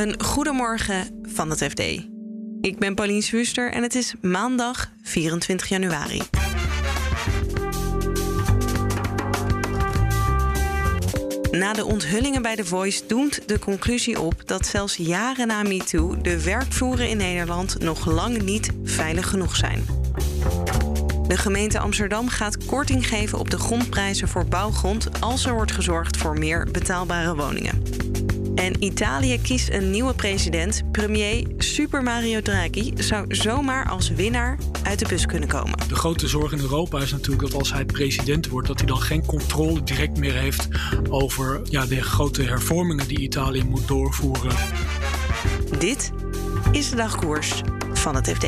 Een goedemorgen van het FD. Ik ben Pauline Swuster en het is maandag 24 januari. Na de onthullingen bij The Voice doemt de conclusie op dat zelfs jaren na MeToo de werkvloeren in Nederland nog lang niet veilig genoeg zijn. De gemeente Amsterdam gaat korting geven op de grondprijzen voor bouwgrond als er wordt gezorgd voor meer betaalbare woningen. En Italië kiest een nieuwe president. Premier Super Mario Draghi zou zomaar als winnaar uit de bus kunnen komen. De grote zorg in Europa is natuurlijk dat als hij president wordt, dat hij dan geen controle direct meer heeft over ja, de grote hervormingen die Italië moet doorvoeren. Dit is de dagkoers van het FD.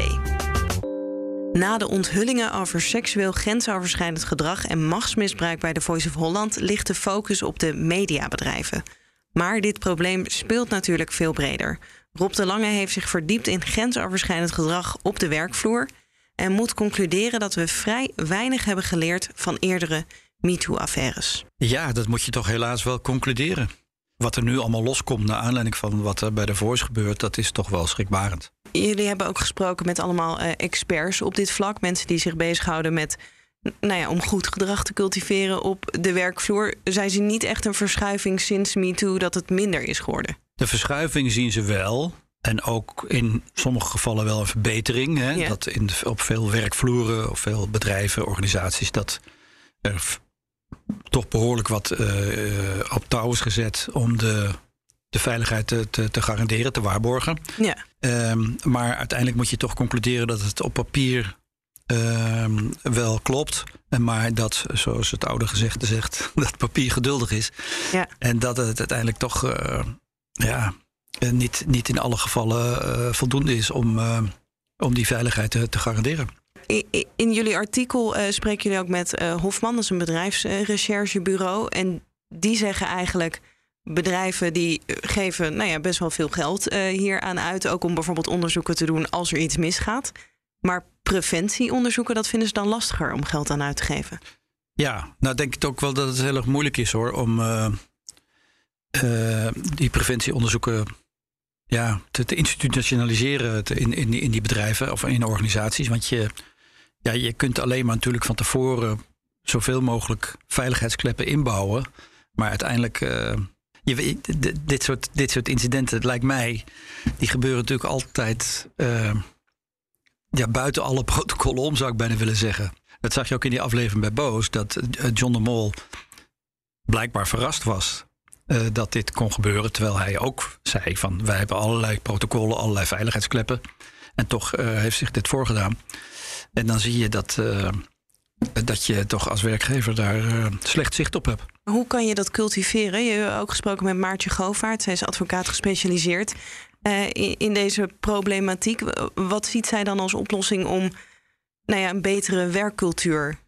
Na de onthullingen over seksueel grensoverschrijdend gedrag en machtsmisbruik bij de Voice of Holland ligt de focus op de mediabedrijven. Maar dit probleem speelt natuurlijk veel breder. Rob de Lange heeft zich verdiept in grensoverschrijdend gedrag op de werkvloer en moet concluderen dat we vrij weinig hebben geleerd van eerdere MeToo-affaires. Ja, dat moet je toch helaas wel concluderen. Wat er nu allemaal loskomt naar aanleiding van wat er bij de Voice gebeurt, dat is toch wel schrikbarend. Jullie hebben ook gesproken met allemaal uh, experts op dit vlak, mensen die zich bezighouden met nou ja, om goed gedrag te cultiveren op de werkvloer. Zij zien niet echt een verschuiving sinds MeToo dat het minder is geworden. De verschuiving zien ze wel. En ook in sommige gevallen wel een verbetering. Hè? Ja. Dat in, op veel werkvloeren of veel bedrijven, organisaties, dat er toch behoorlijk wat uh, op touw is gezet om de, de veiligheid te, te, te garanderen, te waarborgen. Ja. Um, maar uiteindelijk moet je toch concluderen dat het op papier uh, wel klopt. Maar dat, zoals het oude gezegde zegt, dat papier geduldig is. Ja. En dat het uiteindelijk toch uh, ja, niet, niet in alle gevallen uh, voldoende is om, uh, om die veiligheid te, te garanderen. In, in jullie artikel spreken jullie ook met Hofman, dat is een bedrijfsrecherchebureau. En die zeggen eigenlijk bedrijven die geven nou ja, best wel veel geld hier aan uit. Ook om bijvoorbeeld onderzoeken te doen als er iets misgaat. Maar preventieonderzoeken, dat vinden ze dan lastiger om geld aan uit te geven. Ja, nou denk ik ook wel dat het heel erg moeilijk is hoor om uh, uh, die preventieonderzoeken ja, te, te institutionaliseren in, in, in die bedrijven of in organisaties. Want je, ja, je kunt alleen maar natuurlijk van tevoren zoveel mogelijk veiligheidskleppen inbouwen. Maar uiteindelijk. Uh, je, dit, soort, dit soort incidenten, lijkt mij, die gebeuren natuurlijk altijd ja, buiten alle protocollen om, zou ik bijna willen zeggen. Dat zag je ook in die aflevering bij Boos, dat eh, John de Mol blijkbaar verrast was uh, dat dit kon gebeuren. Terwijl hij ook zei van wij hebben allerlei protocollen, allerlei veiligheidskleppen. En toch uh, heeft zich dit voorgedaan. En dan zie je dat, dat je toch als werkgever daar slecht zicht op hebt. Hoe kan je dat cultiveren? Je hebt ook gesproken met Maartje Govaert. Zij is advocaat gespecialiseerd uh, in, in, deze problematiek. Wat ziet zij dan als oplossing om nou ja, een betere werkcultuur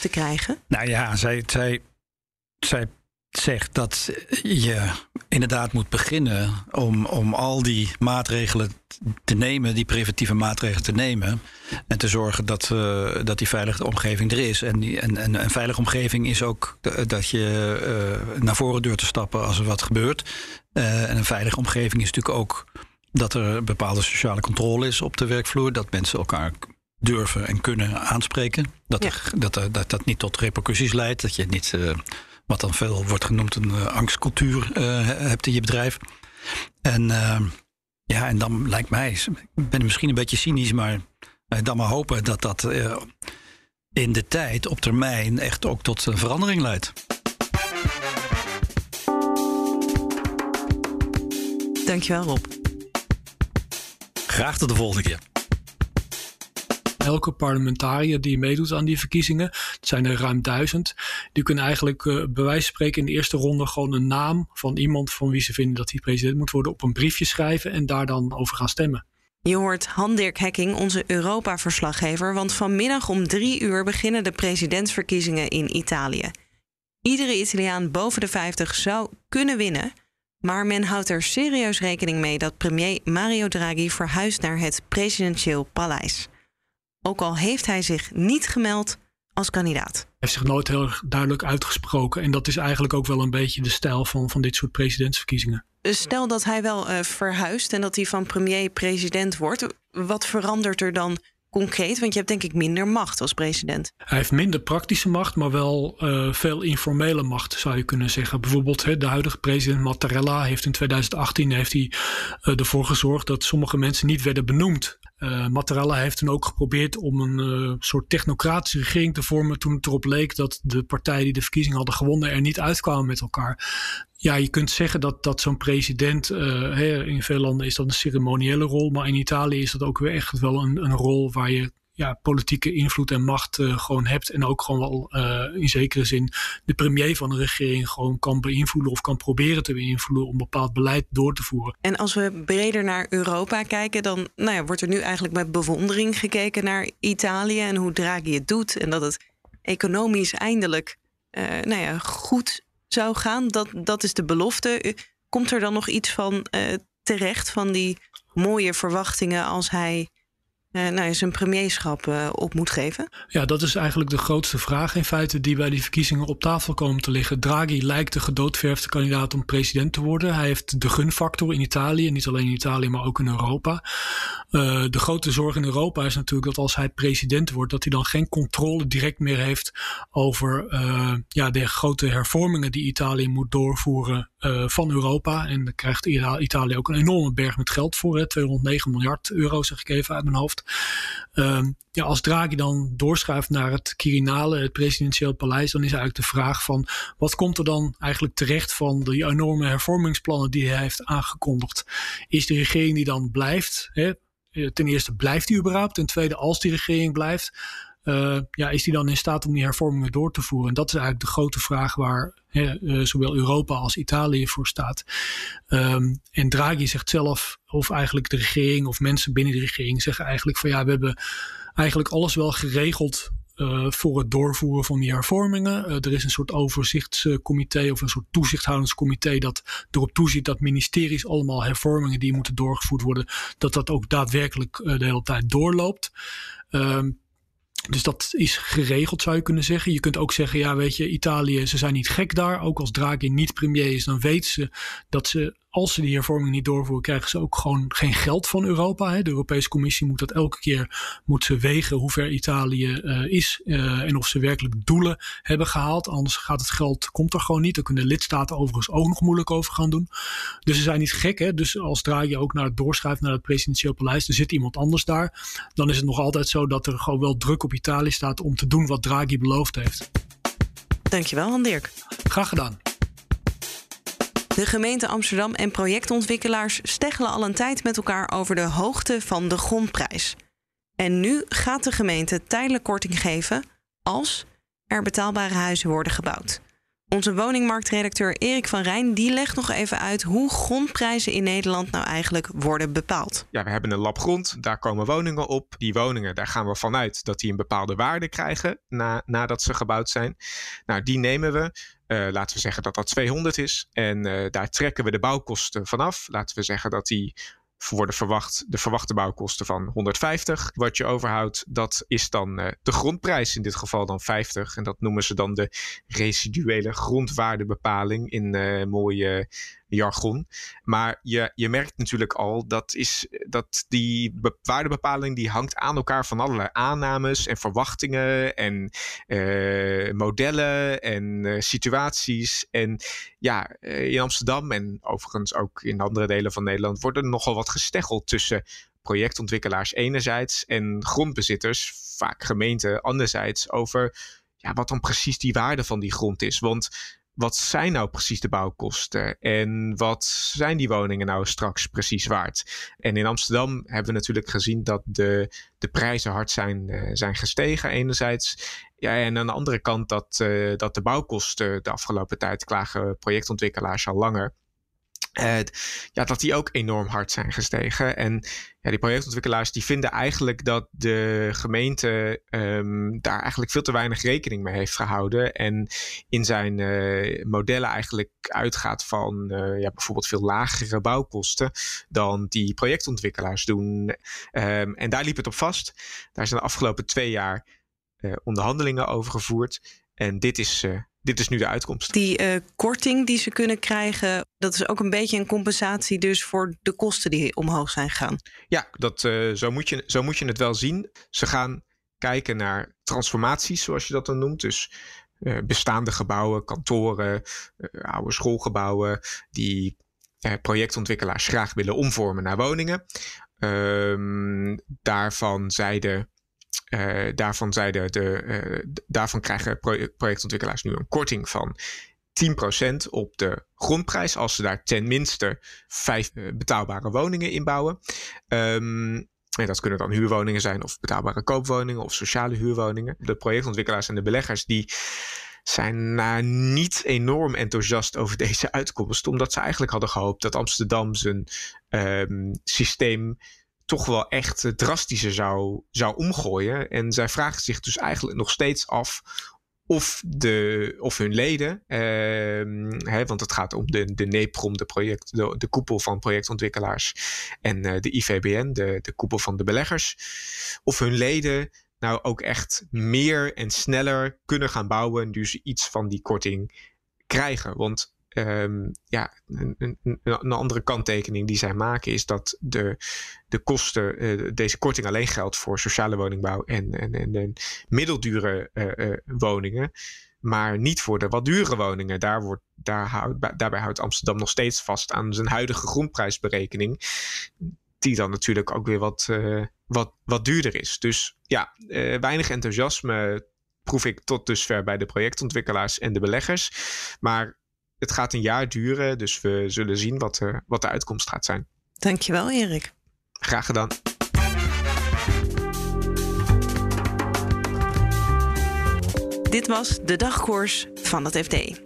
te krijgen? Nou ja, zij, zij, zij zegt dat je inderdaad moet beginnen om, om al die maatregelen te nemen, die preventieve maatregelen te nemen. En te zorgen dat, uh, dat die veilige omgeving er is. En, die, en, en een veilige omgeving is ook dat je uh, naar voren durft te stappen als er wat gebeurt. Uh, en een veilige omgeving is natuurlijk ook dat er bepaalde sociale controle is op de werkvloer. Dat mensen elkaar durven en kunnen aanspreken. Dat, ja. er, dat, dat dat niet tot repercussies leidt. Dat je niet wat dan veel wordt genoemd een uh, angstcultuur uh, hebt in je bedrijf. En uh, ja, en dan lijkt mij, ik ben misschien een beetje cynisch, maar dan maar hopen dat dat in de tijd, op termijn, echt ook tot een verandering leidt. Dankjewel Rob. Graag tot de volgende keer elke parlementariër die meedoet aan die verkiezingen, het zijn er ruim duizend, die kunnen eigenlijk uh, bij wijze van spreken in de eerste ronde gewoon een naam van iemand van wie ze vinden dat hij president moet worden op een briefje schrijven en daar dan over gaan stemmen. Je hoort Han-Dirk Hekking, onze Europa-verslaggever, want vanmiddag om drie uur beginnen de presidentsverkiezingen in Italië. Iedere Italiaan boven de 50 zou kunnen winnen, maar men houdt er serieus rekening mee dat premier Mario Draghi verhuist naar het presidentieel paleis. Ook al heeft hij zich niet gemeld als kandidaat. Hij heeft zich nooit heel erg duidelijk uitgesproken. En dat is eigenlijk ook wel een beetje de stijl van, van dit soort presidentsverkiezingen. Stel dat hij wel uh, verhuist en dat hij van premier president wordt. Wat verandert er dan concreet? Want je hebt denk ik minder macht als president. Hij heeft minder praktische macht, maar wel uh, veel informele macht, zou je kunnen zeggen. Bijvoorbeeld hè, de huidige president Mattarella heeft in 2018 heeft hij, uh, ervoor gezorgd dat sommige mensen niet werden benoemd. Uh, Mattarella heeft toen ook geprobeerd om een soort technocratische regering te vormen toen het erop leek dat de partijen die de verkiezingen hadden gewonnen er niet uitkwamen met elkaar. Ja, je kunt zeggen dat, dat zo'n president, uh, in veel landen is dat een ceremoniële rol, maar in Italië is dat ook weer echt wel een, een rol waar je ja, politieke invloed en macht uh, gewoon hebt. En ook gewoon wel uh, in zekere zin de premier van de regering gewoon kan beïnvloeden of kan proberen te beïnvloeden om bepaald beleid door te voeren. En als we breder naar Europa kijken, dan nou ja, wordt er nu eigenlijk met bewondering gekeken naar Italië en hoe Draghi het doet. En dat het economisch eindelijk uh, nou ja, goed zou gaan. Dat, dat is de belofte. Komt er dan nog iets van terecht van die mooie verwachtingen als hij nou, zijn premierschap uh, op moet geven? Ja, dat is eigenlijk de grootste vraag in feite die bij die verkiezingen op tafel komen te liggen. Draghi lijkt de gedoodverfde kandidaat om president te worden. Hij heeft de gunfactor in Italië, niet alleen in Italië, maar ook in Europa. Uh, de grote zorg in Europa is natuurlijk dat als hij president wordt, dat hij dan geen controle direct meer heeft over ja, de grote hervormingen die Italië moet doorvoeren van Europa. En daar krijgt Italië ook een enorme berg met geld voor, hè, 209 miljard euro, zeg ik even uit mijn hoofd. Um, ja, als Draghi dan doorschuift naar het Quirinale, het presidentieel paleis, dan is eigenlijk de vraag van wat komt er dan eigenlijk terecht van die enorme hervormingsplannen die hij heeft aangekondigd? Is de regering die dan blijft, hè, ten eerste blijft die überhaupt, ten tweede als die regering blijft, uh, ja, is die dan in staat om die hervormingen door te voeren? En dat is eigenlijk de grote vraag waar hè, uh, zowel Europa als Italië voor staat. Um, en Draghi zegt zelf, of eigenlijk de regering of mensen binnen de regering zeggen eigenlijk van ja, we hebben eigenlijk alles wel geregeld uh, voor het doorvoeren van die hervormingen. Er is een soort overzichtscomité of een soort toezichthoudingscomité dat erop toeziet dat ministeries allemaal hervormingen die moeten doorgevoerd worden, dat dat ook daadwerkelijk de hele tijd doorloopt. Um, dus dat is geregeld, zou je kunnen zeggen. Je kunt ook zeggen, ja, weet je, Italië, ze zijn niet gek daar. Ook als Draghi niet premier is, dan weten ze dat ze als ze die hervorming niet doorvoeren, krijgen ze ook gewoon geen geld van Europa. Hè. De Europese Commissie moet dat elke keer moet ze wegen hoe ver Italië uh, is uh, en of ze werkelijk doelen hebben gehaald. Anders gaat het geld, komt er gewoon niet. Daar kunnen lidstaten overigens ook nog moeilijk over gaan doen. Dus ze zijn niet gek. Hè. Dus als Draghi ook naar het doorschrijft naar het presidentieel paleis, er zit iemand anders daar. Dan is het nog altijd zo dat er gewoon wel druk op Italië staat om te doen wat Draghi beloofd heeft. Dankjewel, Han Dirk. Graag gedaan. De gemeente Amsterdam en projectontwikkelaars steggelen al een tijd met elkaar over de hoogte van de grondprijs. En nu gaat de gemeente tijdelijk korting geven als er betaalbare huizen worden gebouwd. Onze woningmarktredacteur Erik van Rijn die legt nog even uit hoe grondprijzen in Nederland nou eigenlijk worden bepaald. Ja, we hebben een lab grond, daar komen woningen op. Die woningen, daar gaan we vanuit dat die een bepaalde waarde krijgen na, nadat ze gebouwd zijn. Nou, die nemen we. Uh, laten we zeggen dat dat 200 is. En uh, daar trekken we de bouwkosten vanaf. Laten we zeggen dat die worden verwacht, de verwachte bouwkosten van 150. Wat je overhoudt, dat is dan uh, de grondprijs, in dit geval dan 50. En dat noemen ze dan de residuele grondwaardebepaling in uh, mooie jargon. Maar je, je merkt natuurlijk al dat, is, dat die waardebepaling die hangt aan elkaar van allerlei aannames en verwachtingen en uh, modellen en uh, situaties. En ja, uh, in Amsterdam en overigens ook in andere delen van Nederland wordt er nogal wat gesteggeld tussen projectontwikkelaars enerzijds en grondbezitters, vaak gemeenten anderzijds, over ja, wat dan precies die waarde van die grond is. Want wat zijn nou precies de bouwkosten en wat zijn die woningen nou straks precies waard? En in Amsterdam hebben we natuurlijk gezien dat de, de prijzen hard zijn, uh, zijn gestegen enerzijds. Ja, en aan de andere kant dat, uh, dat de bouwkosten de afgelopen tijd klagen projectontwikkelaars al langer. Ja, dat die ook enorm hard zijn gestegen. En ja, die projectontwikkelaars die vinden eigenlijk dat de gemeente um, daar eigenlijk veel te weinig rekening mee heeft gehouden. En in zijn uh, modellen eigenlijk uitgaat van uh, ja, bijvoorbeeld veel lagere bouwkosten dan die projectontwikkelaars doen. Um, en daar liep het op vast. Daar zijn de afgelopen twee jaar onderhandelingen over gevoerd. En dit is, dit is nu de uitkomst. Die korting die ze kunnen krijgen, dat is ook een beetje een compensatie dus voor de kosten die omhoog zijn gegaan. Ja, dat, zo, moet je, zo moet je het wel zien. Ze gaan kijken naar transformaties, zoals je dat dan noemt. Dus uh, bestaande gebouwen, kantoren, oude schoolgebouwen, die projectontwikkelaars graag willen omvormen naar woningen. Um, daarvan zeiden. Daarvan, zeiden de, daarvan krijgen projectontwikkelaars nu een korting van 10% op de grondprijs als ze daar tenminste vijf betaalbare woningen in bouwen. Um, en dat kunnen dan huurwoningen zijn of betaalbare koopwoningen of sociale huurwoningen. De projectontwikkelaars en de beleggers die zijn niet enorm enthousiast over deze uitkomst. Omdat ze eigenlijk hadden gehoopt dat Amsterdam zijn um, systeem toch wel echt drastischer zou, zou omgooien. En zij vragen zich dus eigenlijk nog steeds af of, de, of hun leden, uh, hè, want het gaat om de, de NEPROM, de, project, de, de koepel van projectontwikkelaars, en uh, de IVBN, de, de koepel van de beleggers, of hun leden nou ook echt meer en sneller kunnen gaan bouwen, dus iets van die korting krijgen. Want Um, ja, een, een, een, andere kanttekening die zij maken is dat de, de kosten, uh, deze korting alleen geldt voor sociale woningbouw en, en, en, en middeldure uh, uh, woningen. Maar niet voor de wat dure woningen. Daar wordt, daar daarbij houdt Amsterdam nog steeds vast aan zijn huidige grondprijsberekening. Die dan natuurlijk ook weer wat, wat, wat duurder is. Dus ja, weinig enthousiasme proef ik tot dusver bij de projectontwikkelaars en de beleggers. Maar het gaat een jaar duren, dus we zullen zien wat, uh, wat de uitkomst gaat zijn. Dankjewel, Erik. Graag gedaan. Dit was de dagkoers van het FD.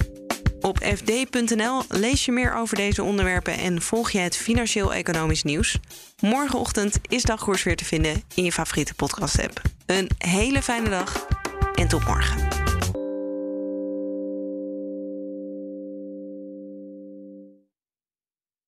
Op fd.nl lees je meer over deze onderwerpen en volg je het financieel-economisch nieuws. Morgenochtend is dagkoers weer te vinden in je favoriete podcast-app. Een hele fijne dag en tot morgen.